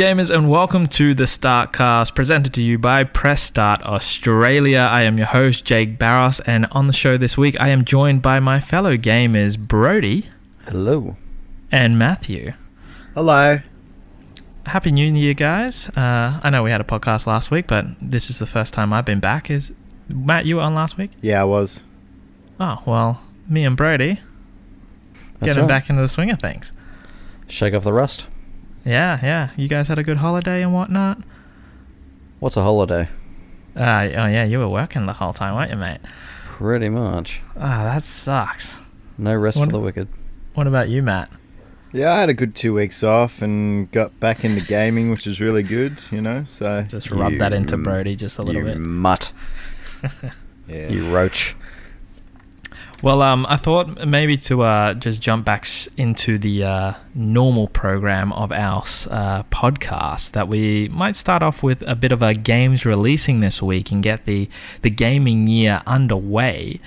gamers, and welcome to the Startcast presented to you by Press Start Australia. I am your host, Jake Barros, and on the show this week, I am joined by my fellow gamers, Brodie Hello. and Matthew. Hello. Happy New Year, guys. Uh, I know we had a podcast last week, but this is the first time I've been back. Is Matt, you were on last week? Yeah, I was. Oh, well, me and Brodie That's getting right. back into the swing of things. Shake off the rust. Yeah, yeah. You guys had a good holiday and whatnot? What's a holiday? Uh, oh, yeah, you were working the whole time, weren't you, mate? Pretty much. Ah, that sucks. No rest What- for the wicked. What about you, Matt? Yeah, I had a good two weeks off and got back into gaming, which was really good, you know. So Just rub that into Brodie just a little you bit. mutt. yeah, You roach. Well, um, I thought maybe to uh, just jump back into the uh, normal program of our uh, podcast that we might start off with a bit of a games releasing this week and get the the gaming year underway.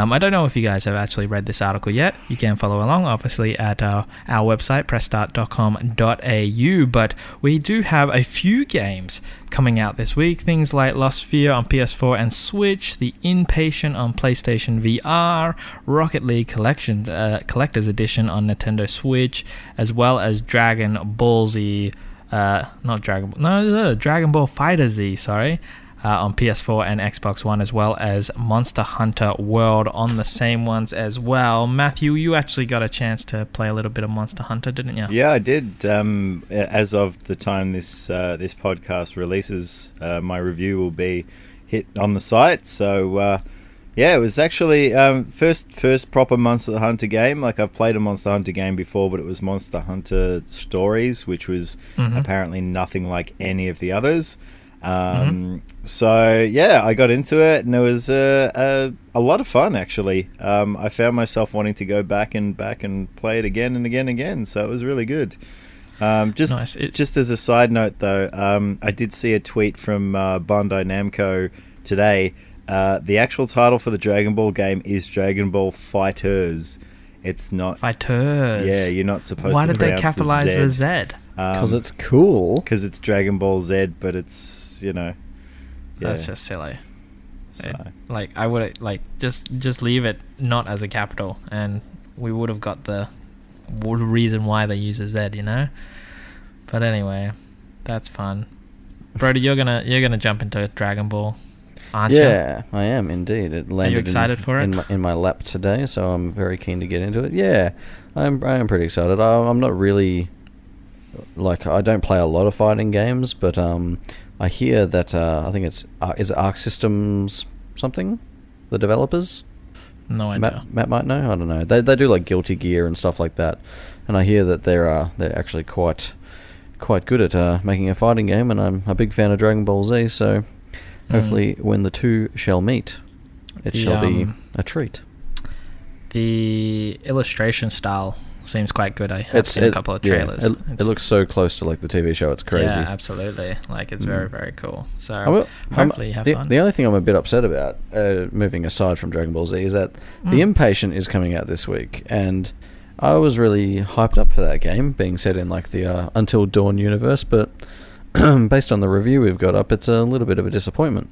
Um, I don't know if you guys have actually read this article yet. You can follow along, obviously, at our, our website, pressstart.com.au. But we do have a few games coming out this week. Things like Lost Sphear on PS4 and Switch, The Inpatient on PlayStation VR, Rocket League Collection uh, Collector's Edition on Nintendo Switch, as well as Dragon Ball Z. Uh, not Dragon Ball, no, no, Dragon Ball Fighter Z, sorry, uh, on PS4 and Xbox One, as well as Monster Hunter World on the same ones as well. Matthew, you actually got a chance to play a little bit of Monster Hunter, didn't you? yeah, I did. Um, as of the time this uh, this podcast releases, uh, my review will be hit on the site. So uh, yeah, it was actually um, first first proper Monster Hunter game. Like I've played a Monster Hunter game before, but it was Monster Hunter Stories, which was Mhm. apparently nothing like any of the others. Um, So yeah, I got into it, and it was uh, a a lot of fun. Actually, um, I found myself wanting to go back and back and play it again and again and again. So it was really good. Um, just Nice. It- just as a side note, though, um, I did see a tweet from uh, Bandai Namco today. Uh, the actual title for the Dragon Ball game is Dragon Ball Fighters. It's not. Fighters. Yeah, you're not supposed to. Why to did they capitalize the the Z. Z? Because Um, it's cool. because it's Dragon Ball Z, but it's you know, yeah. That's just silly. so- It- like I would have, like just just leave it not as a capital, and we would have got the reason why they use a Z, you know. But anyway, that's fun. Brodie, you're gonna you're gonna jump into Dragon Ball, aren't you? yeah, I am indeed. It landed in- excited for it? In my, in my lap today, so I'm very keen to get into it. Yeah, I'm. I am pretty excited. I, I'm not really like I don't play a lot of fighting games, but um, I hear that uh, I think it's uh, is it Arc Systems something, the developers. No idea. Matt, Matt might know. I don't know. They they do like Guilty Gear and stuff like that, and I hear that they're uh, they're actually quite quite good at uh, making a fighting game, and I'm a big fan of Dragon Ball Z. So hopefully, when the two shall meet, it The, shall be um, a treat. The illustration style seems quite good. I have seen a couple of yeah, trailers. it, it looks so close to like the TV show. It's crazy. Yeah, absolutely. Like it's very Mm. very cool. So will- I'm- hopefully you have the, fun. the only thing I'm a bit upset about, uh, moving aside from Dragon Ball Z, is that The Mm. Inpatient is coming out this week, and I was really hyped up for that game, being set in like the uh, Until Dawn universe. But based on the review we've got up, it's a little bit of a disappointment.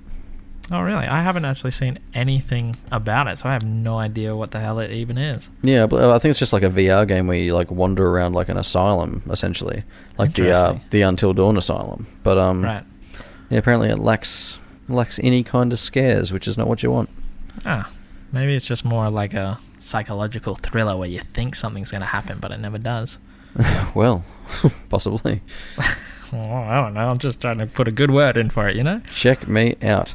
Oh, really? I haven't actually seen anything about it, so I have no idea what the hell it even is. Yeah, but I think it's just like a VR game where you like wander around like an asylum, essentially, like the uh, the Until Dawn asylum. But um, Right. yeah, apparently it lacks lacks any kind of scares, which is not what you want. Ah, maybe it's just more like a psychological thriller where you think something's going to happen, but it never does. well, possibly. Well, I don't know. I'm just trying to put a good word in for it, you know? Check me out.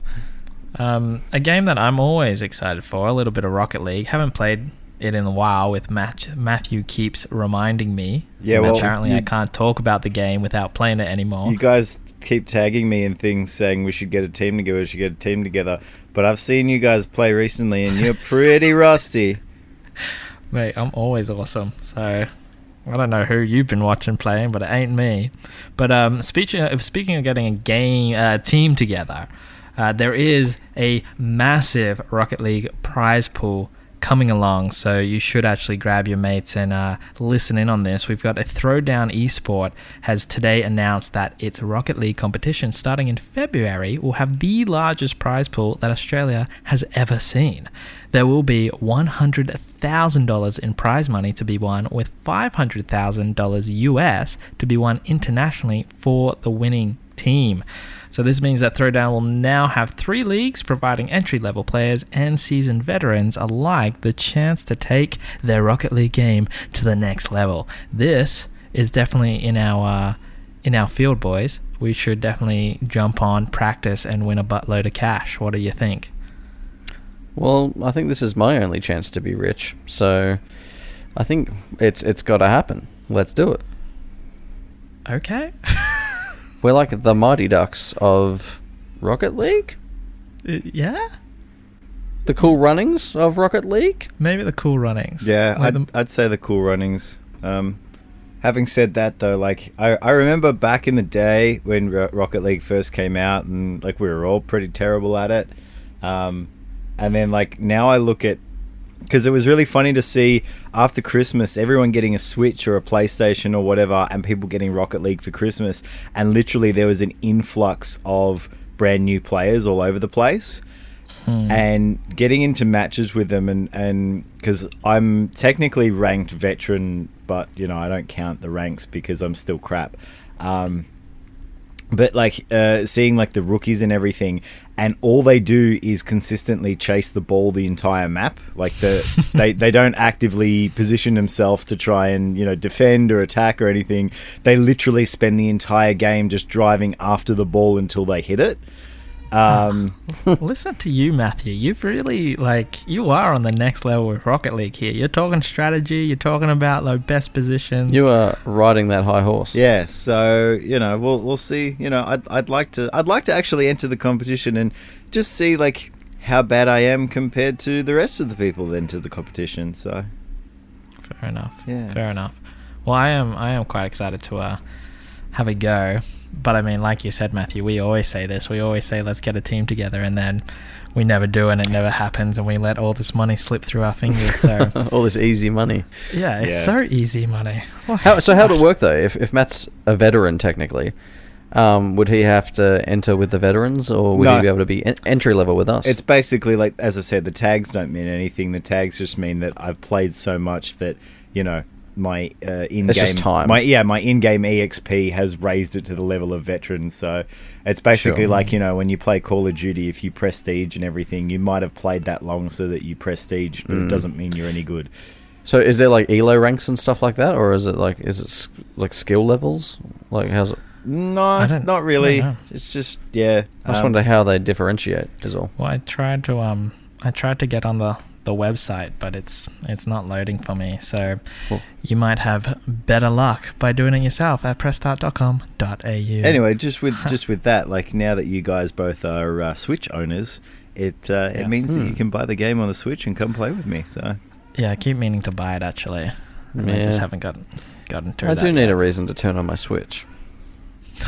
Um, a game that I'm always excited for, a little bit of Rocket League. Haven't played it in a while with Matt. Matthew keeps reminding me. Yeah, well, apparently you- I can't talk about the game without playing it anymore. You guys keep tagging me in things saying we should get a team together, we should get a team together. But I've seen you guys play recently and you're pretty rusty. Mate, I'm always awesome. So I don't know who you've been watching playing, but it ain't me. But um, speaking of, speaking of getting a game uh, team together, uh, there is a massive Rocket League prize pool coming along, so you should actually grab your mates and uh, listen in on this. We've got a Throwdown Esport has today announced that its Rocket League competition, starting in February, will have the largest prize pool that Australia has ever seen. There will be $100,000 in prize money to be won, with $500,000 US to be won internationally for the winning team. So this means that Throwdown will now have three leagues providing entry level players and seasoned veterans alike the chance to take their Rocket League game to the next level. This is definitely in our uh, in our field, boys. We should definitely jump on, practice, and win a buttload of cash. What do you think? Well, I think this is my only chance to be rich, so I think it's it's got to happen. Let's do it. Okay. We're like the Mighty Ducks of Rocket League. Uh, yeah. The cool runnings of Rocket League. Maybe the cool runnings. Yeah, Like I'd, the- I'd say the cool runnings. Um, having said that, though, like I, I remember back in the day when Ro- Rocket League first came out, and like we were all pretty terrible at it. Um, and then like now I look at because it was really funny to see after Christmas everyone getting a Switch or a PlayStation or whatever, and people getting Rocket League for Christmas, and literally there was an influx of brand new players all over the place. And getting into matches with them and and because I'm technically ranked veteran, but you know I don't count the ranks because I'm still crap. Um, but like uh, seeing like the rookies and everything, and all they do is consistently chase the ball the entire map. Like the they they don't actively position themselves to try and you know defend or attack or anything. They literally spend the entire game just driving after the ball until they hit it. Um, Listen to you, Matthew. You've really like you are on the next level with Rocket League here. You're talking strategy. You're talking about like best positions. You are riding that high horse. Yeah, so you know, we'll we'll see. You know, I'd I'd like to I'd like to actually enter the competition and just see like how bad I am compared to the rest of the people that enter the competition. So Fair enough. Yeah. Fair enough. Well, I am I am quite excited to uh, have a go. But I mean, like you said, Matthew, we always say this. We always say let's get a team together, and then we never do, and it never happens, and we let all this money slip through our fingers. So All this easy money. yeah, it's Yeah. so easy money. How, so how would it work though? If if Matt's a veteran technically, um, would he have to enter with the veterans, or would No. he be able to be en- entry level with us? it's basically like as I said, the tags don't mean anything. The tags just mean that I've played so much that you know my uh, in game time. my yeah my in game exp has raised it to the level of veteran. So it's basically Sure. like you know when you play Call of Duty, if you prestige and everything, you might have played that long so that you prestige, but Mm. it doesn't mean you're any good. so is there like elo ranks and stuff like that, or is it like is it like skill levels? Like how's it? No, don't- really. I don't know. It's just yeah. I just um, wonder how they differentiate. Is all. Well, I tried to um, I tried to get on the the website, but it's it's not loading for me. So Cool. you might have better luck by doing it yourself at pressstart.com.au. Anyway, just with just with that, like now that you guys both are uh, Switch owners, it uh, Yes. it means that Hmm. you can buy the game on the Switch and come play with me. So yeah, I keep meaning to buy it actually. and I just haven't gotten gotten to I that do need yet. a reason to turn on my Switch.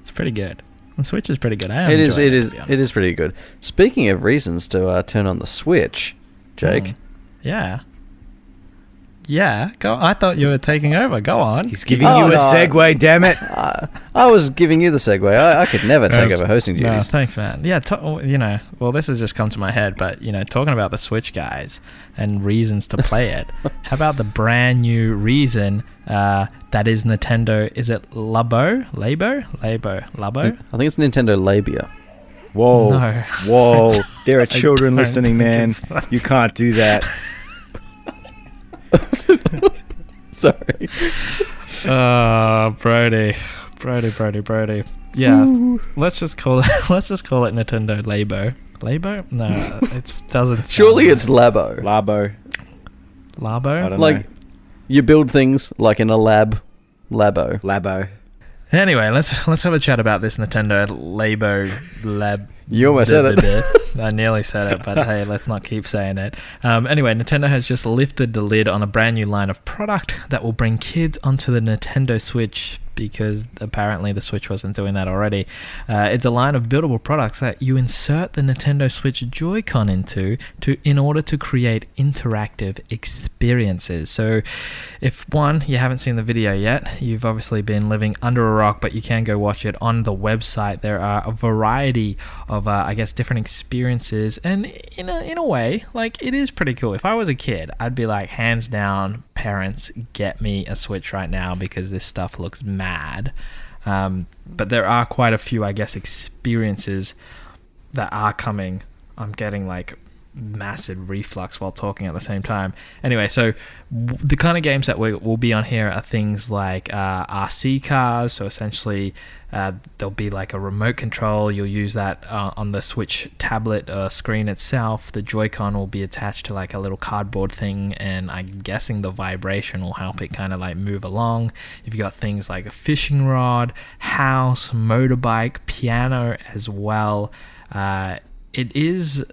It's pretty good. The Switch is pretty good. I It is. It is. to be honest. It is pretty good. Speaking of reasons to uh, turn on the Switch, Jake. Mm. Yeah. Yeah. Go. I thought you were taking over. Go on. he's giving Oh, you a no. segue. Damn it! I, I was giving you the segue. I, I could never take over hosting No, duties. thanks, man. Yeah, to, you know, well, this has just come to my head, but you know, talking about the Switch guys and reasons to play it. how about the brand new reason uh, that is Nintendo? Is it Labo, Labo, Labo, Labo? I think it's Nintendo Labia. Whoa, No. whoa! There are children listening, man. You can't do that. Sorry. Uh, Brodie, Brodie, Brodie, Brodie. Yeah, let's just call it. Let's just call it Nintendo Labo. Labo? No, it doesn't. sound Surely right. it's Labo. Labo. Labo. I don't like know. you build things like in a lab. Labo. Labo. Anyway, let's let's have a chat about this Nintendo Labo Lab You almost said it. I nearly said it, but hey, let's not keep saying it. Um, anyway, Nintendo has just lifted the lid on a brand new line of product that will bring kids onto the Nintendo Switch because apparently the Switch wasn't doing that already. Uh, it's a line of buildable products that you insert the Nintendo Switch Joy-Con into to in order to create interactive experiences. So, if one you haven't seen the video yet, you've obviously been living under a rock, but you can go watch it on the website. There are a variety of, uh, I guess, different experiences, and in a, in a way, like it is pretty cool. If I was a kid, I'd be like, hands down, parents, get me a Switch right now because this stuff looks mad. Um, but there are quite a few, I guess, experiences that are coming. I'm getting like massive reflux while talking at the same time. Anyway, so w- the kind of games that we, will be on here are things like uh, RC cars. So essentially, uh, there'll be like a remote control. You'll use that uh, on the Switch tablet uh, screen itself. The Joy-Con will be attached to like a little cardboard thing, and I'm guessing the vibration will help it kind of like move along. You've got things like a fishing rod, house, motorbike, piano as well. Uh, it is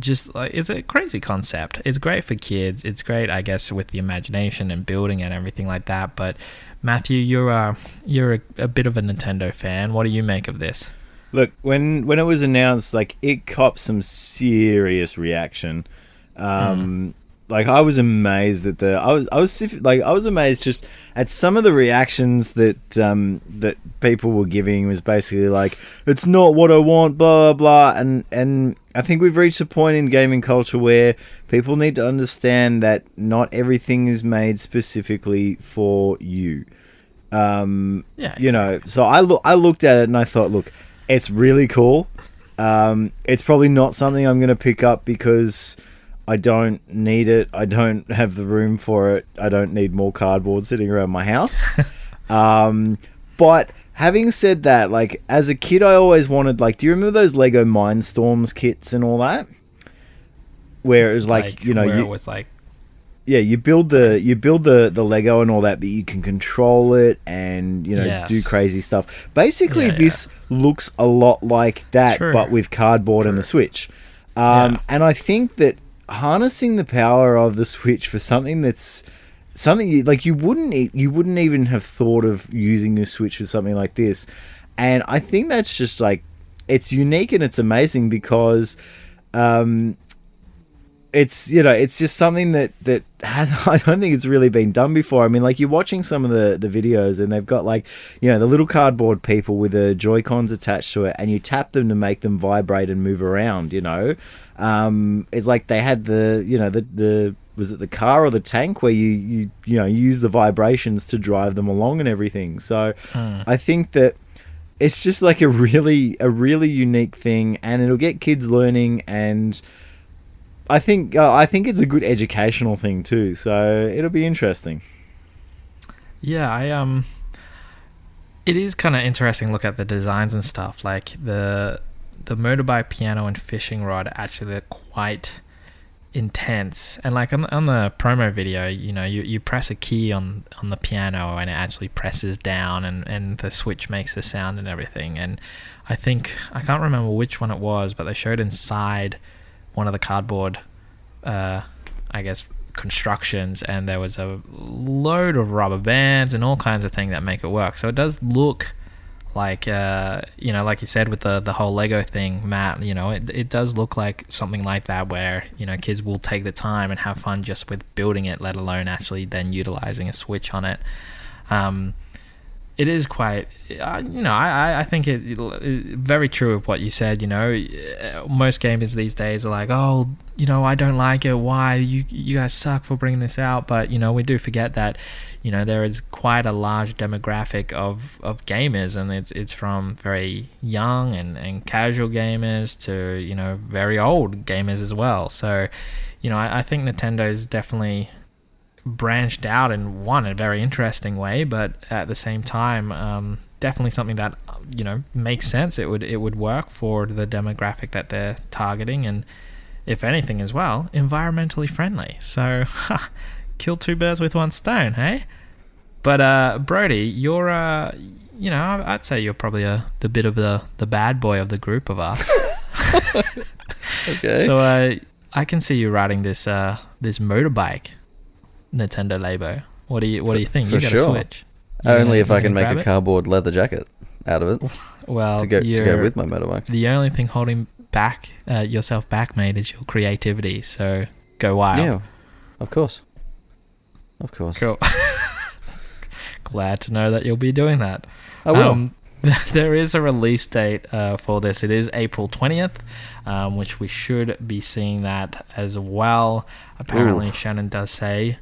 just like it's a crazy concept. It's great for kids. It's great, I guess, with the imagination and building and everything like that. But Matthew, you're a you're a, a bit of a Nintendo fan. What do you make of this? Look, when when it was announced, like it copped some serious reaction. Um, mm like I was amazed at the I was I was like I was amazed just at some of the reactions that um that people were giving was basically like it's not what I want blah blah blah and and I think we've reached a point in gaming culture where people need to understand that not everything is made specifically for you. Um yeah, exactly. you know, so I look I looked at it and I thought look, it's really cool. Um it's probably not something I'm going to pick up because I don't need it. I don't have the room for it. I don't need more cardboard sitting around my house. um, but having said that, like as a kid, I always wanted like, do you remember those Lego Mindstorms kits and all that? Where it was like, like you know, you, it was like yeah, you build the you build the the Lego and all that, but you can control it and you know yes. do crazy stuff. Basically, yeah, this yeah. looks a lot like that, but with cardboard and the Switch. Um, yeah. And I think that harnessing the power of the Switch for something that's something you, like you wouldn't you wouldn't even have thought of using the Switch for something like this, and I think that's just like it's unique and it's amazing because um, it's you know it's just something that that has I don't think it's really been done before. I mean, like you're watching some of the the videos and they've got like you know the little cardboard people with the Joy Cons attached to it, and you tap them to make them vibrate and move around. You know, um, it's like they had the you know the the was it the car or the tank where you you you know use the vibrations to drive them along and everything. So mm. I think that it's just like a really a really unique thing, and it'll get kids learning and I think uh, I think it's a good educational thing too. So it'll be interesting. Yeah, I um, it is kind of interesting. Look at the designs and stuff. Like the the motorbike piano and fishing rod actually are quite intense and like on, on the promo video you know you, you press a key on on the piano and it actually presses down and and the switch makes the sound and everything and i think i can't remember which one it was but they showed inside one of the cardboard, uh, I guess, constructions, and there was a load of rubber bands and all kinds of things that make it work. So it does look like, uh, you know, like you said with the the whole Lego thing, Matt. You know, it it does look like something like that where you know kids will take the time and have fun just with building it, let alone actually then utilizing a switch on it. Um, it is quite, uh, you know, I, I think it, it, very true of what you said. You know, most gamers these days are like, oh, you know, I don't like it. Why you you guys suck for bringing this out? But you know, we do forget that, you know, there is quite a large demographic of, of gamers, and it's it's from very young and, and casual gamers to you know very old gamers as well. So, you know, I, I think Nintendo's definitely branched out in one a very interesting way, but at the same time, um, definitely something that you know makes sense. It would it would work for the demographic that they're targeting, and if anything as well, environmentally friendly. So, kill two birds with one stone, hey? But uh, Brodie, you're uh, you know, I'd say you're probably a the bit of the the bad boy of the group of us. Okay. So uh, I can see you riding this uh, this motorbike, Nintendo Labo. What do you What do you think? for you got sure. a Switch. You Only gonna- if I can make a it? cardboard leather jacket out of it Well, to go to go with my motorbike. The only thing holding back uh, yourself back, mate, is your creativity. So go wild. Yeah, of course. Of course. Cool. Glad to know that you'll be doing that. I will. Um, there is a release date uh, for this. It is April 20th, um, which we should be seeing that as well. Apparently, Ooh. Shannon does say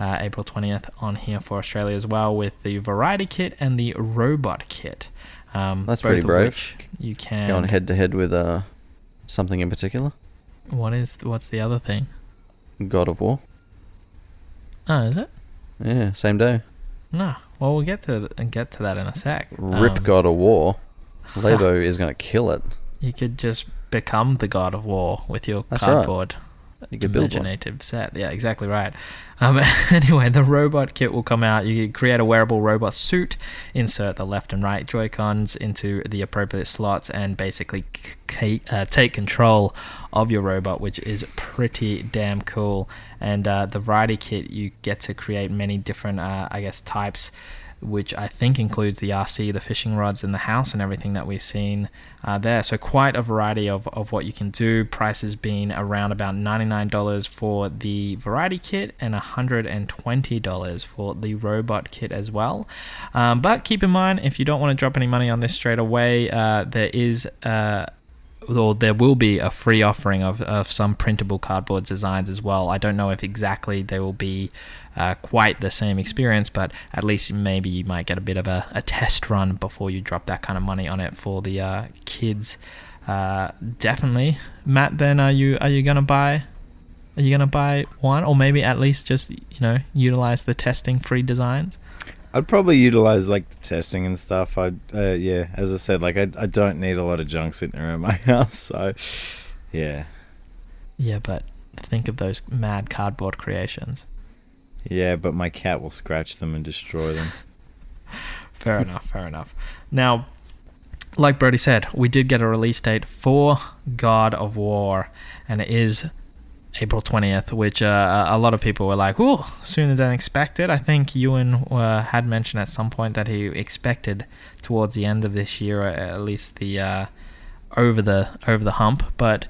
uh, April 20th on here for Australia as well with the Variety Kit and the Robot Kit. Um, That's pretty brave. You can. Going head to head with uh, something in particular. What is what's the other thing? God of War. Oh, is it? Yeah, same day. No. Well, we'll get to get to that in a sec. Rip Um, God of War. Labo is going to kill it. You could just become the god of war with your That's right. cardboard You could build imaginative set. Yeah, exactly right. Um, anyway, the robot kit will come out. You create a wearable robot suit, insert the left and right Joy Cons into the appropriate slots, and basically c- uh, take control of your robot, which is pretty damn cool. And uh, the variety kit, you get to create many different, uh, I guess, types which I think includes the RC, the fishing rods, and the house, and everything that we've seen uh, there. So quite a variety of, of what you can do. Prices being around about $99 for the variety kit and $120 for the robot kit as well. Um, but keep in mind, if you don't want to drop any money on this straight away, uh, there is... Uh, or there will be a free offering of, of some printable cardboard designs as well. I don't know if exactly they will be uh, quite the same experience, but at least maybe you might get a bit of a, a test run before you drop that kind of money on it for the uh, kids. Uh, definitely, Matt. Then are you are you gonna buy? Are you gonna buy one, or maybe at least just you know utilize the testing free designs? I'd probably utilize like the testing and stuff. I, uh, yeah, as I said, like I, I don't need a lot of junk sitting around my house, so yeah, Yeah, but think of those mad cardboard creations. Yeah. But my cat will scratch them and destroy them. Fair enough, fair enough. Now, like Brodie said, we did get a release date for God of War, and it is April 20th, which uh, a lot of people were like, "Ooh, sooner than expected." I think Ewan uh, had mentioned at some point that he expected towards the end of this year, uh, at least the uh, over the over the hump. But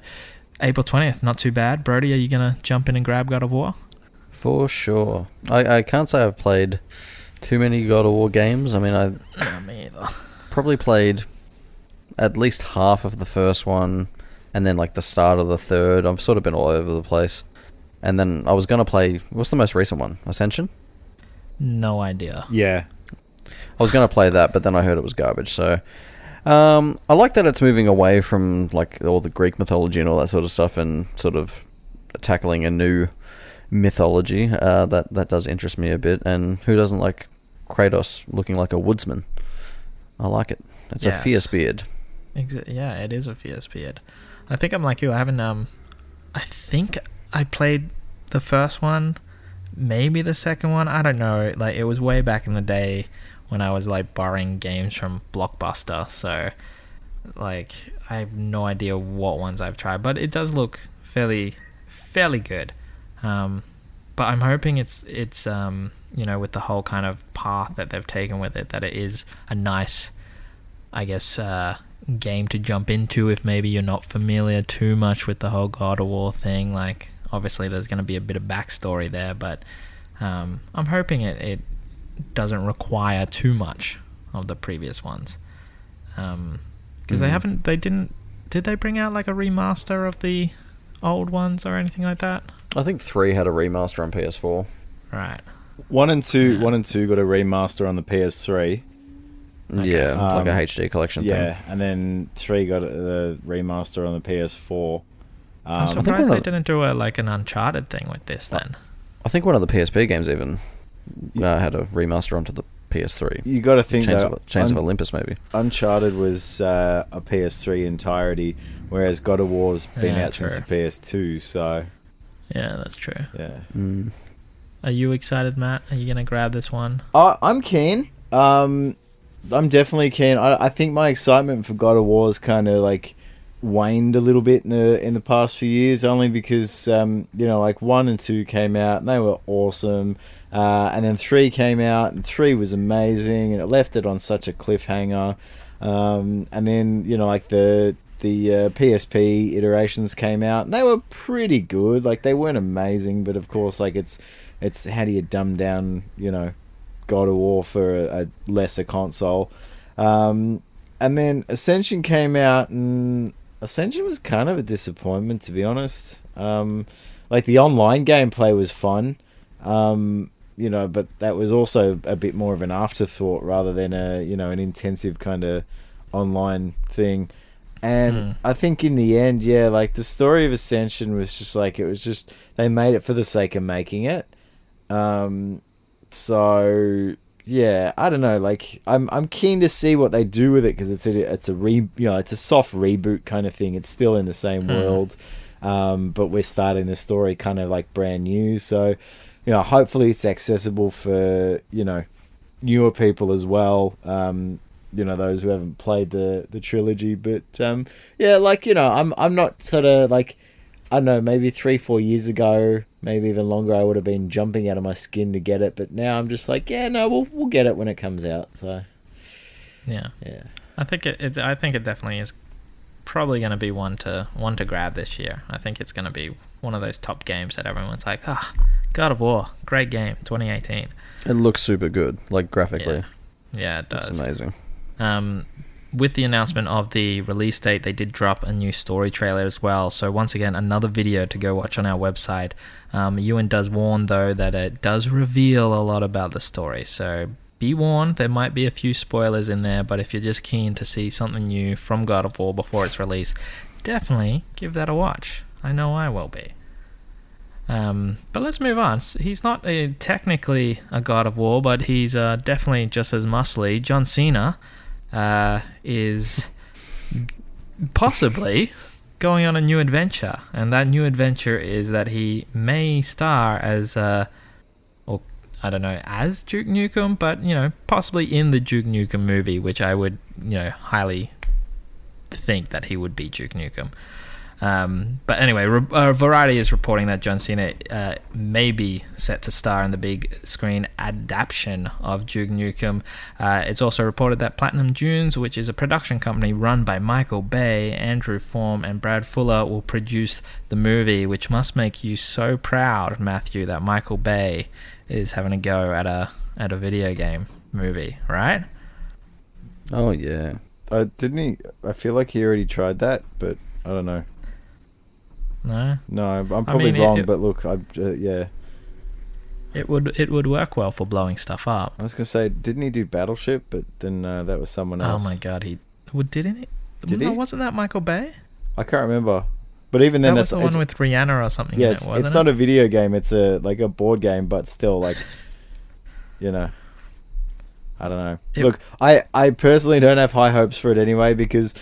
April 20th, not too bad. Brodie, are you gonna jump in and grab God of War? For sure. I, I can't say I've played too many God of War games. I mean, I No, me either. probably played at least half of the first one and then like the start of the third. I've sort of been all over the place. And then I was going to play what's the most recent one? Ascension? No idea. Yeah, I was going to play that, but then I heard it was garbage. So um, I like that it's moving away from like all the Greek mythology and all that sort of stuff and sort of tackling a new mythology. Uh, that that does interest me a bit. And who doesn't like Kratos looking like a woodsman? I like it. It's a fierce beard. Exa- yeah, it is a fierce beard. I think I'm like you. I haven't. Um, I think I played the first one, maybe the second one. I don't know. Like it was way back in the day when I was like borrowing games from Blockbuster. So, like, I have no idea what ones I've tried, but it does look fairly, fairly good. Um, but I'm hoping it's it's um you know with the whole kind of path that they've taken with it that it is a nice I guess, uh, game to jump into if maybe you're not familiar too much with the whole God of War thing. Like, obviously, there's going to be a bit of backstory there, but um, I'm hoping it, it doesn't require too much of the previous ones. Because they Mhm. haven't, they didn't, did they bring out like a remaster of the old ones or anything like that? I think three had a remaster on PS4. Right. one and two, Yeah. one and two got a remaster on the PS3. Okay. Yeah, like a Um, HD collection thing. Yeah, thing. and then three got a remaster on the PS4. I'm Um, think surprised they of- didn't do a, like an Uncharted thing with this then. I think one of the PSP games even uh, had a remaster onto the PS3. you got to think Chains, that of, Chains of Olympus, maybe. Uncharted was uh, a PS3 entirety, whereas God of War's been Yeah, out since the. PS2. So Yeah, that's true. yeah, Mm. Are you excited, Matt? Are you going to grab this one? I I'm keen. Um, I'm definitely keen. I, I think my excitement for God of War's kind of like waned a little bit in the in the past few years, only because um, you know like one and two came out and they were awesome, uh, and then three came out and three was amazing and it left it on such a cliffhanger, um, and then you know like the the uh, PSP iterations came out and they were pretty good, like they weren't amazing, but of course like it's it's how do you dumb down you know God of War for a, a lesser console. Um, and then Ascension came out, and Ascension was kind of a disappointment, to be honest. Um, like the online gameplay was fun, um, you know, but that was also a bit more of an afterthought rather than a you know an intensive kind of online thing. And Mm. I think in the end, yeah, like the story of Ascension was just like it was just they made it for the sake of making it. Um, so yeah, I don't know. Like I'm I'm keen to see what they do with it because it's a it's a re you know it's a soft reboot kind of thing. It's still in the same Hmm. world, um, but we're starting the story kind of like brand new. So you know, hopefully it's accessible for you know newer people as well. Um, you know those who haven't played the the trilogy, but um, yeah, like you know, I'm I'm not sort of like I don't know, maybe three, four years ago, maybe even longer, I would have been jumping out of my skin to get it. But now I'm just like, yeah, no, we'll we'll get it when it comes out. So Yeah, yeah, I think it, it. I think it definitely is probably going to be one to one to grab this year. I think it's going to be one of those top games that everyone's like, ah, God of War, great game, 2018. It looks super good, like graphically. Yeah, yeah it does. It's does. amazing. Um, with the announcement of the release date, they did drop a new story trailer as well. So once again, another video to go watch on our website. Um, Ewan does warn though that it does reveal a lot about the story. So be warned, there might be a few spoilers in there. But if you're just keen to see something new from God of War before its release, definitely give that a watch. I know I will be. Um, but let's move on. He's not uh technically a God of War, but he's uh, definitely just as muscly. John Cena uh, is possibly going on a new adventure, and that new adventure is that he may star as, uh, or I don't know, as Duke Nukem, but you know, possibly in the Duke Nukem movie, which I would, you know, highly think that he would be Duke Nukem. Um, but anyway, Re- uh, Variety is reporting that John Cena uh, may be set to star in the big screen adaptation of Duke Nukem. Uh, it's also reported that Platinum Dunes, which is a production company run by Michael Bay, Andrew Form, and Brad Fuller, will produce the movie, which must make you so proud, Matthew, that Michael Bay is having a go at a at a video game movie, right? Oh yeah. uh, didn't he? I feel like he already tried that, but I don't know. No, No, I'm probably mean, wrong, it- but look, I uh, yeah, it would it would work well for blowing stuff up. I was gonna say, didn't he do Battleship? But then uh, that was someone else. Oh my god, he well, didn't it? Did no, he? wasn't that Michael Bay? I can't remember. But even then, that was that's the one with Rihanna or something. yeah, it's, it, it's it? a video game. It's a like a board game, but still, like, you know, I don't know. It- Look, I I personally don't have high hopes for it anyway because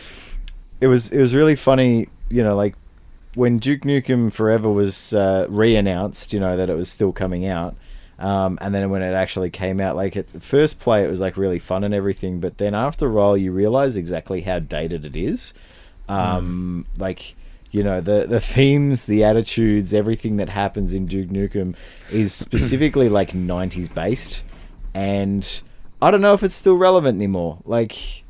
it was it was really funny. You know, like when Duke Nukem Forever was uh, re-announced, you know that it was still coming out. Um, and then when it actually came out, like at the first play, it was like really fun and everything. But then after a while, you realize exactly how dated it is. Um, Like, you know, the the themes, the attitudes, everything that happens in Duke Nukem is specifically like '90s based, and I don't know if it's still relevant anymore. Like,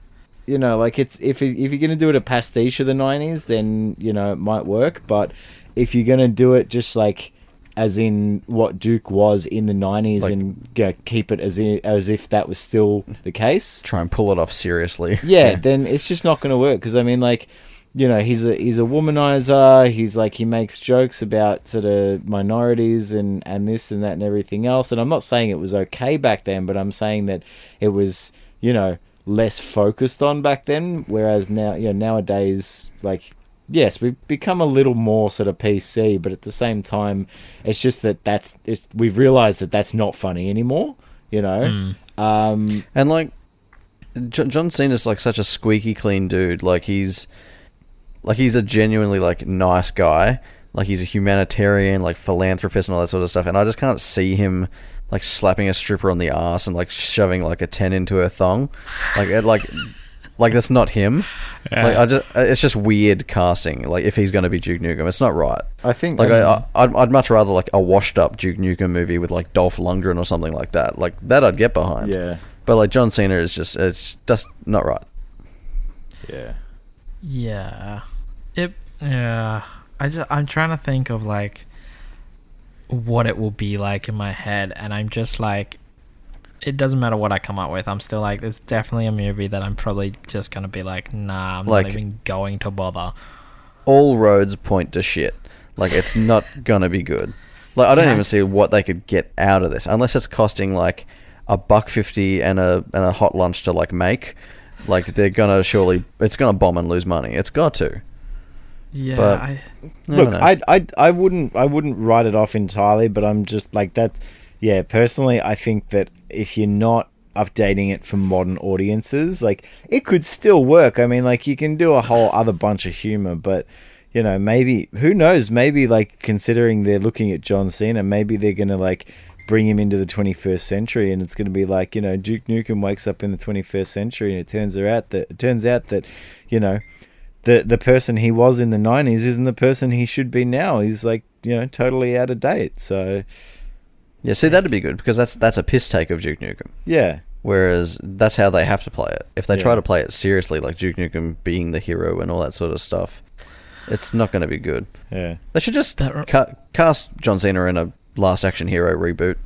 you know, like it's if if you're gonna do it a pastiche of the '90s, then you know it might work. But if you're gonna do it just like as in what Duke was in the '90s Like- and you know, keep it as in, as if that was still the case, Try and pull it off seriously. yeah, then it's just not going to work. Because I mean, like, you know, he's a he's a womanizer. He's like he makes jokes about sort of minorities and and this and that and everything else. And I'm not saying it was okay back then, but I'm saying that it was you know less focused on back then. Whereas now, you know, nowadays, like. Yes, we've become a little more sort of PC, but at the same time, it's just that that's it, we've realised that that's not funny anymore. You know, um, And like, John, John Cena's like such a squeaky clean dude. Like he's, like he's a genuinely like nice guy. Like he's a humanitarian, like philanthropist and all that sort of stuff. And I just can't see him like slapping a stripper on the ass and like shoving like a ten into her thong. Like it like. Like that's not him. Yeah. Like I just, it's just weird casting. Like if he's going to be Duke Nukem, it's not right. I think Like um, I, I, I'd, I'd much rather like a washed up Duke Nukem movie with like Dolph Lundgren or something like that. Like that I'd get behind. yeah, But like John Cena is just it's just not right. yeah. Yeah. It yeah. I just I'm trying to think of like what it will be like in my head and I'm just like it doesn't matter what I come up with. I'm still like it's definitely a movie that I'm probably just going to be like nah, I'm Like- not even going to bother. All roads point to shit. Like it's not gonna be good. Like I don't Yeah. even see what they could get out of this unless it's costing like a buck fifty and a and a hot lunch to like make. Like they're gonna surely it's gonna bomb and lose money. It's got to. Yeah, But- I, Look. I, I, I wouldn't, I wouldn't write it off entirely, but I'm just like that. Yeah, personally, I think that if you're not updating it for modern audiences, like it could still work. I mean, like you can do a whole other bunch of humor, but you know, maybe who knows? Maybe like considering they're looking at John Cena, maybe they're gonna like bring him into the 21st century, and it's gonna be like you know, Duke Nukem wakes up in the 21st century, and it turns out that it turns out that you know the the person he was in the nineties isn't the person he should be now. He's like you know totally out of date. So Yeah, see that'd be good because that's that's a piss take of Duke Nukem. yeah, Whereas that's how they have to play it. If they try to play it seriously, like Duke Nukem being the hero and all that sort of stuff, it's not going to be good. yeah. They should just That re- ca- cast John Cena in a Last Action Hero reboot.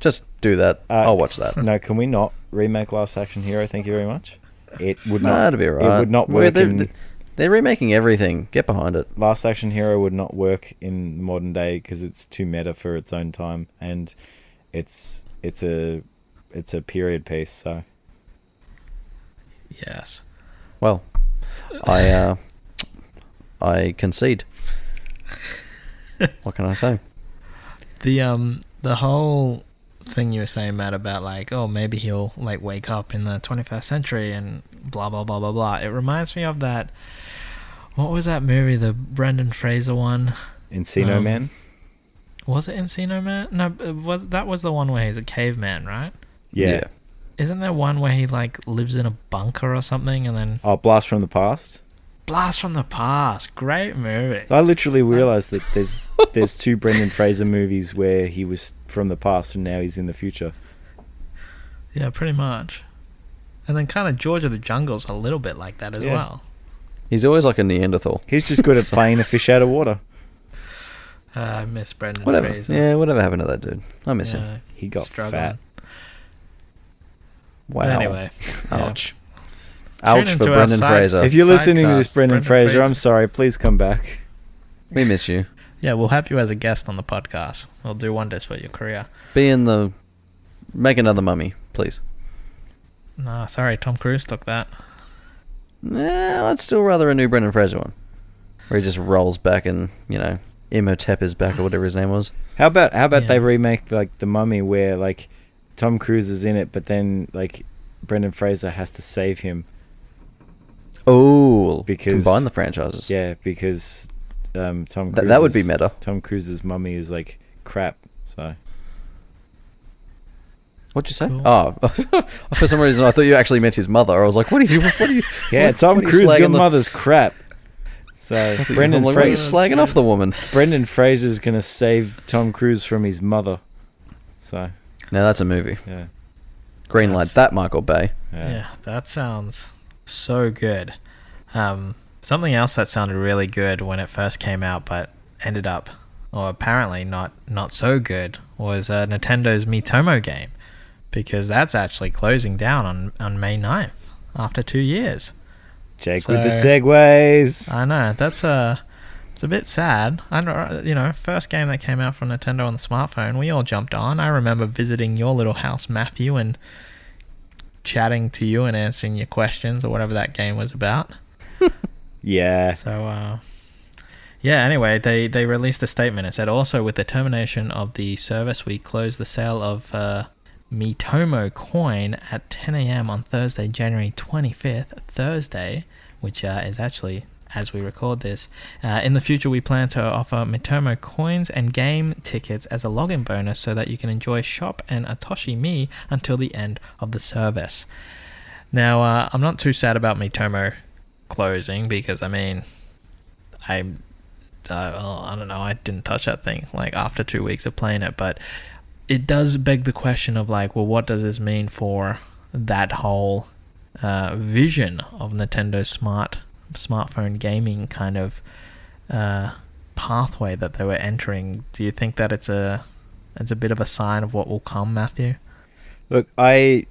Just do that. Uh, I'll watch that. No, can we not remake Last Action Hero? Thank you very much. It would Nah, not. that'd be alright. It would not Well, work. They're, in, they're remaking everything. Get behind it. Last Action Hero would not work in modern day because it's too meta for its own time, and it's it's a it's a period piece. So yes. Well, I uh, I concede. what can I say? The um the whole thing you were saying, Matt, about like, oh, maybe he'll like wake up in the 21st century and blah blah blah blah blah. It reminds me of that. What was that movie? The Brendan Fraser one. Encino Um, Man. Was it Encino Man? No, it was that was the one where he's a caveman, right? Yeah. Isn't there one where he like lives in a bunker or something and then Oh, Blast from the Past. Blast from the past? Great movie. I literally realized that there's there's two Brendan Fraser movies where he was from the past and now he's in the future. Yeah, pretty much. And then kind of George of the Jungle's a little bit like that as Yeah. well. He's always like a Neanderthal. He's just good at playing a fish out of water. Uh, I miss Brendan Whatever. Fraser. Yeah, whatever happened to that dude? I miss him. He got struggling. fat. Wow. But Anyway, yeah. Ouch. Ouch for Brendan side- Fraser. If you're listening to this, Brendan, Brendan Fraser, Fraser. I'm sorry. Please come back. we miss you. yeah, we'll have you as a guest on the podcast. We'll do wonders for your career. Be in the. Make another mummy, please. Nah, sorry, Tom Cruise took that. Nah, I'd still rather a new Brendan Fraser one. Where he just rolls back and, you know, Imhotep is back or whatever his name was. How about how about Yeah. they remake like the Mummy where like Tom Cruise is in it, but then like Brendan Fraser has to save him. Oh, Because- combine the franchises. Yeah, because um, Tom Th- that would be meta. Tom Cruise's mummy is like crap. So What'd you say? Cool. Oh, for some reason I thought you actually meant his mother. I was like, what are you? What are you? yeah, what- Tom what are you Cruise, your the- mother's crap. So Brendan like, what are you Fraser, slagging off the woman? Brendan Fraser's gonna save Tom Cruise from his mother. So Now that's a movie. yeah, Green light that, Michael Bay. yeah. Yeah, that sounds so good. Um, something else that sounded really good when it first came out, but ended up, or apparently not not so good, was uh, Nintendo's Miitomo game, because that's actually closing down on on May 9th after two years. Jake with the segways. I know that's a it's a bit sad. I know, you know, first game that came out from Nintendo on the smartphone, we all jumped on. I remember visiting your little house, Matthew, and chatting to you and answering your questions or whatever that game was about. yeah, So, uh, yeah. Anyway, they they released a statement. It said also with the termination of the service, we closed the sale of uh, Miitomo coin at 10 a.m. on Thursday, January 25th, Thursday, which uh, is actually as we record this. Uh, in the future, we plan to offer Miitomo coins and game tickets as a login bonus so that you can enjoy Shop and Atoshi Me until the end of the service. Now, uh, I'm not too sad about Miitomo closing because I mean, I, uh, I don't know, I didn't touch that thing like after two weeks of playing it, but it does beg the question of like, well, what does this mean for that whole uh, vision of Nintendo smart smartphone gaming kind of uh, pathway that they were entering? Do you think that it's a it's a bit of a sign of what will come, Matthew? Look, I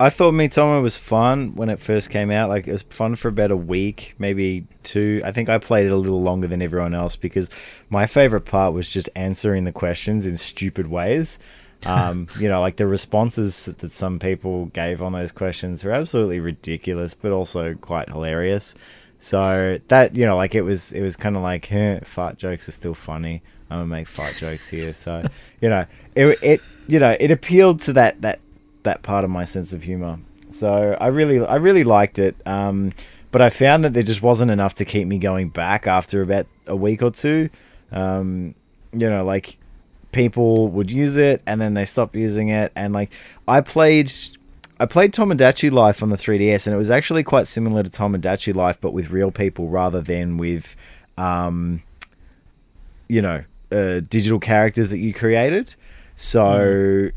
I thought Miitomo was fun when it first came out. Like it was fun for about a week, maybe two. I think I played it a little longer than everyone else because my favorite part was just answering the questions in stupid ways. Um, you know, like the responses that some people gave on those questions were absolutely ridiculous, but also quite hilarious. So that you know, like it was, it was kind of like, eh, fart jokes are still funny. I'm gonna make fart jokes here. So you know, it, it, you know, it appealed to that that that part of my sense of humor. So I really, I really liked it. Um, but I found that there just wasn't enough to keep me going back after about a week or two. Um, you know, like people would use it and then they stopped using it. And like I played, I played Tomodachi Life on the 3DS, and it was actually quite similar to Tomodachi Life, but with real people rather than with, um, you know, uh, digital characters that you created. So mm.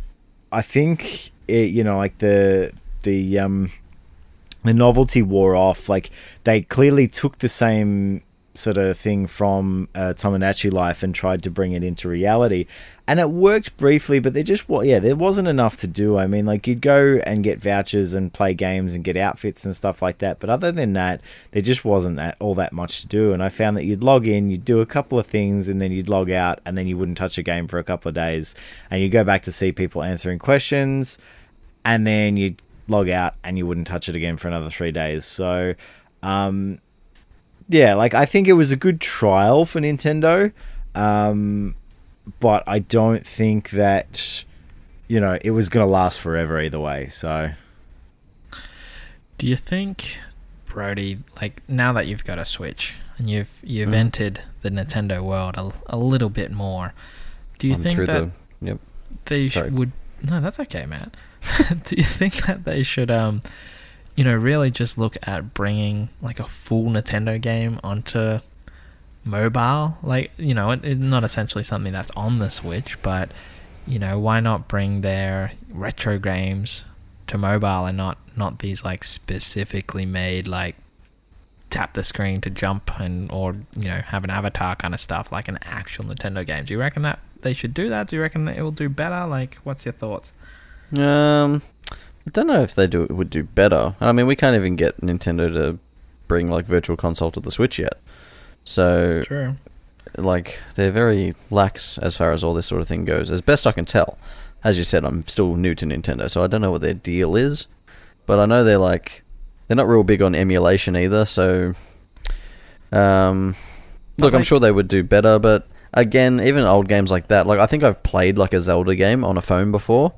I think it, you know, like the the um the novelty wore off. Like they clearly took the same sort of thing from uh, Tomodachi Life and tried to bring it into reality, and it worked briefly. But there just well, yeah, there wasn't enough to do. I mean, like you'd go and get vouchers and play games and get outfits and stuff like that. But other than that, there just wasn't that all that much to do. And I found that you'd log in, you'd do a couple of things, and then you'd log out, and then you wouldn't touch a game for a couple of days, and you go back to see people answering questions and then you'd log out and you wouldn't touch it again for another three days. So, um, yeah, like I think it was a good trial for Nintendo, um, but I don't think that you know it was going to last forever either way. So, do you think, Brodie, like now that you've got a Switch and you've you've mm. entered the Nintendo world a, a little bit more, do you I'm think that the, yep. they sh- would? No, that's okay, man. do you think that they should, um, you know, really just look at bringing like a full Nintendo game onto mobile? Like, you know, it, it's not essentially something that's on the Switch, but you know, why not bring their retro games to mobile and not not these like specifically made like tap the screen to jump and or you know have an avatar kind of stuff like an actual Nintendo game. Do you reckon that they should do that? Do you reckon that it will do better? Like, what's your thoughts? Um, I don't know if they do would do better. I mean, we can't even get Nintendo to bring like Virtual Console to the Switch yet. So, true. like, they're very lax as far as all this sort of thing goes. As best I can tell, as you said, I'm still new to Nintendo, so I don't know what their deal is. But I know they're like they're not real big on emulation either. So, um, look, I'm sure they would do better, but again, even old games like that, like I think I've played like a Zelda game on a phone before,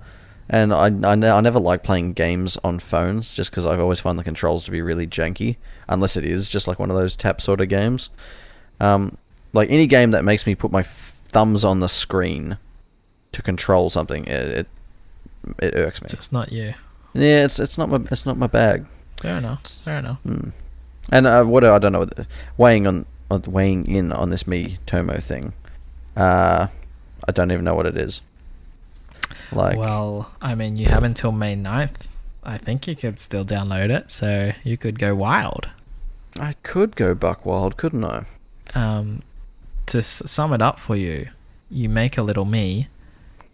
and I, I, I never like playing games on phones just because I've always found the controls to be really janky, unless it is just like one of those tap sort of games. Um, like any game that makes me put my thumbs on the screen to control something, it it, it irks me. Just not you. Yeah, it's it's not my it's not my bag. Fair enough. Fair enough. Hmm. And uh, what I don't know, weighing on, weighing in on this Miitomo thing, uh, I don't even know what it is. Like, well, I mean, you have until May 9th. I think you could still download it, so you could go wild. I could go buck wild, couldn't I? Um, to s- sum it up for you, you make a little me,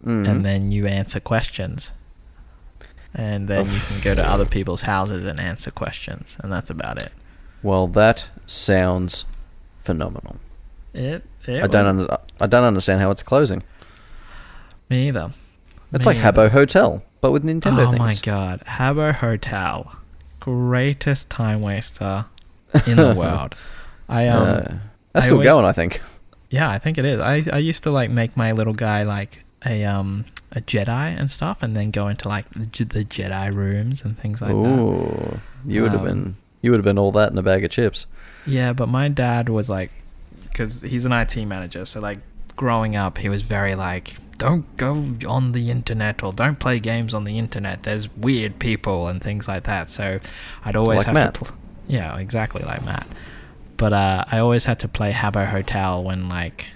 mm-hmm. and then you answer questions, and then you can go to other people's houses and answer questions, and that's about it. Well, that sounds phenomenal. It. it I don't. Under- I don't understand how it's closing. Me either. It's like Habbo Hotel, but with Nintendo oh things. my god, Habbo Hotel, greatest time waster in the world. I um, uh, that's I still always, going, I think. Yeah, I think it is. I I used to like make my little guy like a um a Jedi and stuff, and then go into like the, the Jedi rooms and things like Ooh, that. Ooh, you would have um, been you would have been all that in a bag of chips. Yeah, but my dad was like, because he's an IT manager, so like growing up, he was very like don't go on the internet or don't play games on the internet. There's weird people and things like that. So I'd always Like have Matt. to. Pl- yeah, exactly like Matt. But uh, I always had to play Habbo Hotel when like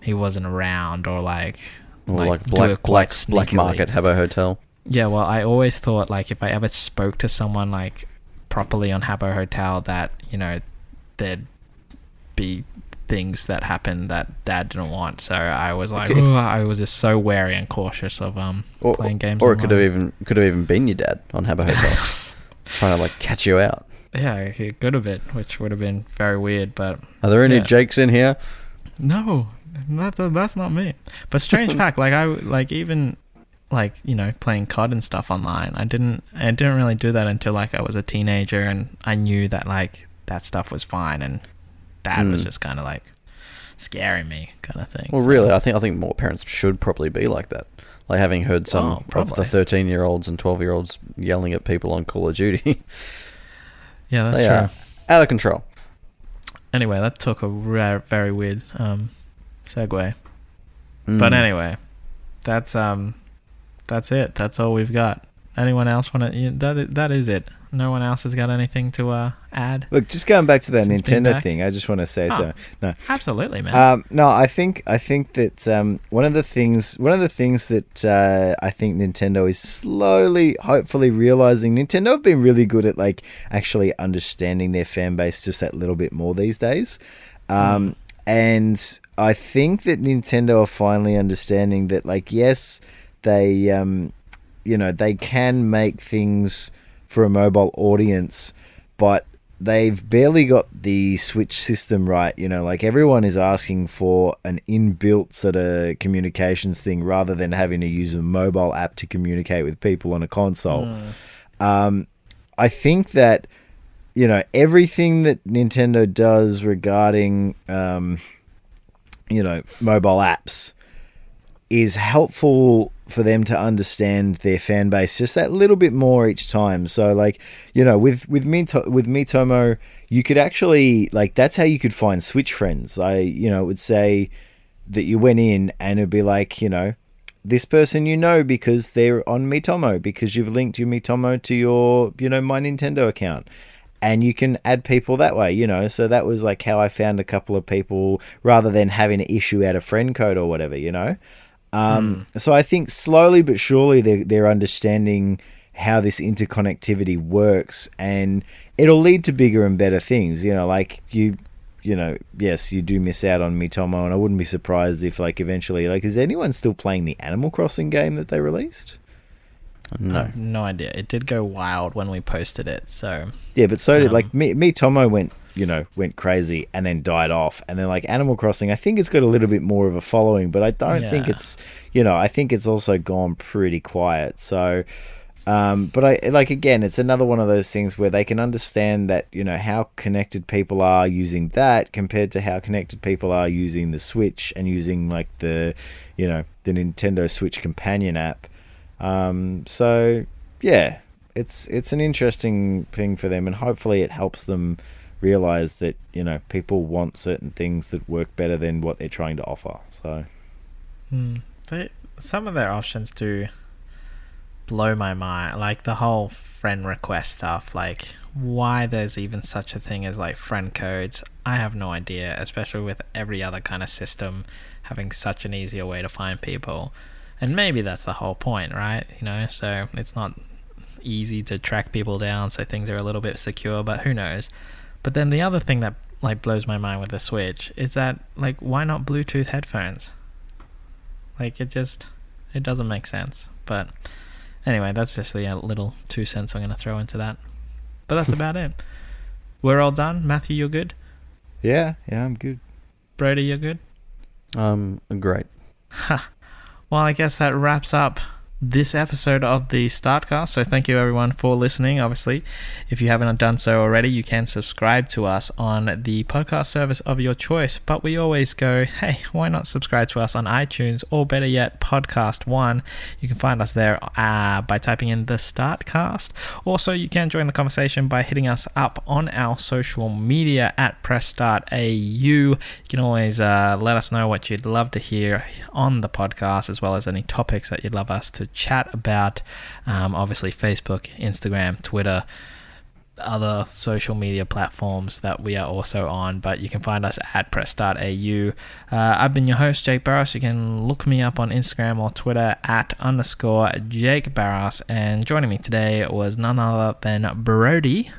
he wasn't around or like Or like, do black black black market Habbo Hotel. Yeah, well, I always thought like if I ever spoke to someone like properly on Habbo Hotel, that you know there'd be things that happened that Dad didn't want. So I was like, Okay. I was just so wary and cautious of um Or, playing games. or it could have even could have even been your dad on Habbo Hotel, trying to like catch you out. yeah, it could have been, which would have been very weird. But Are there any Yeah. Jakes in here? No, not that, that's not me. But strange fact, like I like even like you know playing COD and stuff online. I didn't I didn't really do that until like I was a teenager and I knew that like that stuff was fine and dad was Mm. just kind of like scaring me kind of thing. Well, So- really, I think I think more parents should probably be like that. Like having heard some Oh, of the thirteen-year-olds and twelve-year-olds yelling at people on Call of Duty, yeah, that's they true. out of control. Anyway, that took a ra- very weird um segue. Mm. But anyway, that's um that's it. That's all we've got. Anyone else want to? That that is it. No one else has got anything to uh, add. Look, just going back to that Nintendo thing, I just want to say Oh. so. No, Absolutely, man. Um, no, I think I think that um, one of the things one of the things that uh, I think Nintendo is slowly, hopefully, realizing Nintendo have been really good at like actually understanding their fan base just that little bit more these days, um, and I think that Nintendo are finally understanding that like yes, they um, you know they can make things for a mobile audience, but they've barely got the Switch system right. You know, like everyone is asking for an inbuilt sort of communications thing rather than having to use a mobile app to communicate with people on a console. Um, I think that you know everything that Nintendo does regarding um, you know mobile apps is helpful for them to understand their fan base just that little bit more each time. So like, you know, with with Mito- with Miitomo, you could actually like that's how you could find Switch friends. I you know would say that you went in and it'd be like, you know, this person you know because they're on Miitomo because you've linked your Miitomo to your, you know, my Nintendo account. And you can add people that way, you know. So that was like how I found a couple of people rather than having to issue out a friend code or whatever, you know. Um, So I think slowly but surely they're, they're understanding how this interconnectivity works, and it'll lead to bigger and better things. You know, like you, you know, yes, you do miss out on Miitomo, and I wouldn't be surprised if, like, eventually, like, is anyone still playing the Animal Crossing game that they released? No. no idea. It did go wild when we posted it. So Yeah, but so did Um, like me. Miitomo went, you know, went crazy and then died off, and then like Animal Crossing, I think it's got a little bit more of a following, but I don't think it's, you know, I think it's also gone pretty quiet. So, um, but I like again, it's another one of those things where they can understand that you know how connected people are using that compared to how connected people are using the Switch and using like the, you know, the Nintendo Switch companion app. Um, so yeah, it's it's an interesting thing for them, and hopefully it helps them realize that you know people want certain things that work better than what they're trying to offer. So Hmm. They, some of their options do blow my mind. Like the whole friend request stuff. Like why there's even such a thing as like friend codes. I have no idea. Especially with every other kind of system having such an easier way to find people. And maybe that's the whole point, right? You know, so it's not easy to track people down, so things are a little bit secure. But who knows? But then the other thing that like blows my mind with the Switch is that like why not Bluetooth headphones? Like it just it doesn't make sense. But anyway, that's just the uh, little two cents I'm going to throw into that. But that's about it. We're all done. Matthew, you're good. yeah, yeah, I'm good. Brodie, you're good. Um, great. Ha. Well, I guess that wraps up this episode of the Startcast. So thank you everyone for listening. Obviously, if you haven't done so already, you can subscribe to us on the podcast service of your choice. But we always go, hey, why not subscribe to us on iTunes or better yet, Podcast One? You can find us there uh, by typing in the Startcast. Also, you can join the conversation by hitting us up on our social media at Press Start AU. You can always uh, let us know what you'd love to hear on the podcast, as well as any topics that you'd love us to chat about. Um, obviously, Facebook, Instagram, Twitter, other social media platforms that we are also on, but you can find us at press press.au. Uh, I've been your host, Jake Barros. You can look me up on Instagram or Twitter at underscore Jake Barros. And joining me today was none other than Brodie.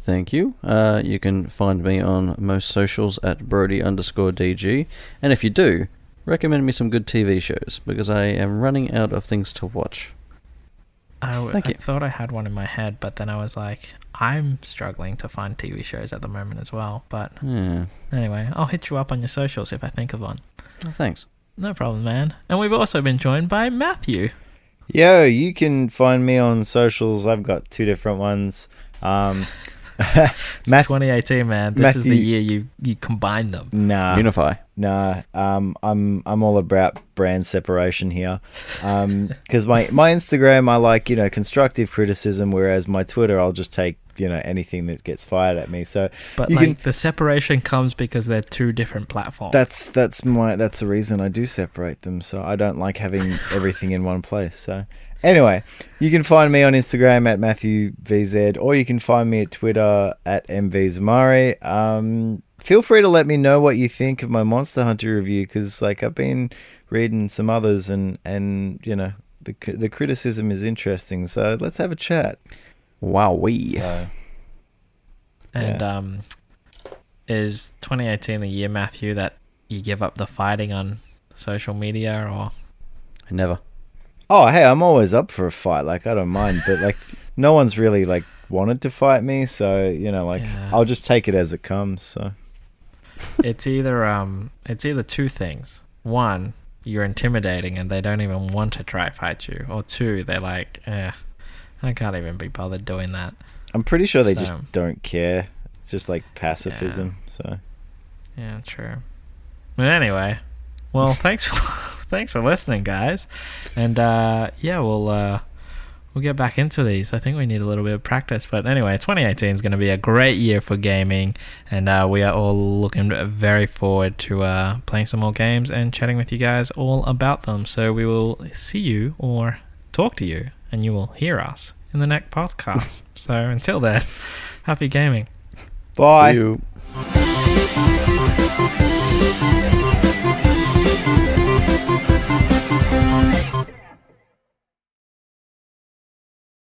Thank you. Uh, you can find me on most socials at Brody underscore DG. And if you do, recommend me some good TV shows because I am running out of things to watch. I, w- Thank I you. thought I had one in my head, but then I was like, I'm struggling to find TV shows at the moment as well. But Yeah. anyway, I'll hit you up on your socials if I think of one. Oh, thanks. No problem, man. And we've also been joined by Matthew. Yo, you can find me on socials. I've got two different ones. Um, It's Math- 2018, 2018, man. This is the year you you combine them. nah, Unify. nah. Um, I'm I'm all about brand separation here. Um, because my my Instagram, I like you know constructive criticism, whereas my Twitter, I'll just take you know anything that gets fired at me. So But you like can. the separation comes because they're two different platforms. That's that's my that's the reason I do separate them. So I don't like having everything in one place. So anyway, you can find me on Instagram at Matthew VZ, or you can find me at Twitter at MVZamari. Um, feel free to let me know what you think of my Monster Hunter review because like I've been reading some others and and you know the the criticism is interesting. So let's have a chat. Wowee. So, and yeah. um, is 2018 the year, Matthew, that you give up the fighting on social media or Never. Oh, hey, I'm always up for a fight. Like, I don't mind, but like, no one's really like wanted to fight me, so you know, like, Yeah. I'll just take it as it comes. So, it's either um it's either two things. One, you're intimidating and they don't even want to try fight you, or two, they're like, eh, I can't even be bothered doing that. I'm pretty sure they So- just don't care. It's just like pacifism. So, Yeah, true. But anyway, well, thanks for thanks for listening, guys, and uh, yeah, we'll uh, we'll get back into these. I think we need a little bit of practice, but anyway, 2018 is going to be a great year for gaming, and uh, we are all looking very forward to uh, playing some more games and chatting with you guys all about them. So we will see you or talk to you, and you will hear us in the next podcast. so until then, happy gaming. bye. See you.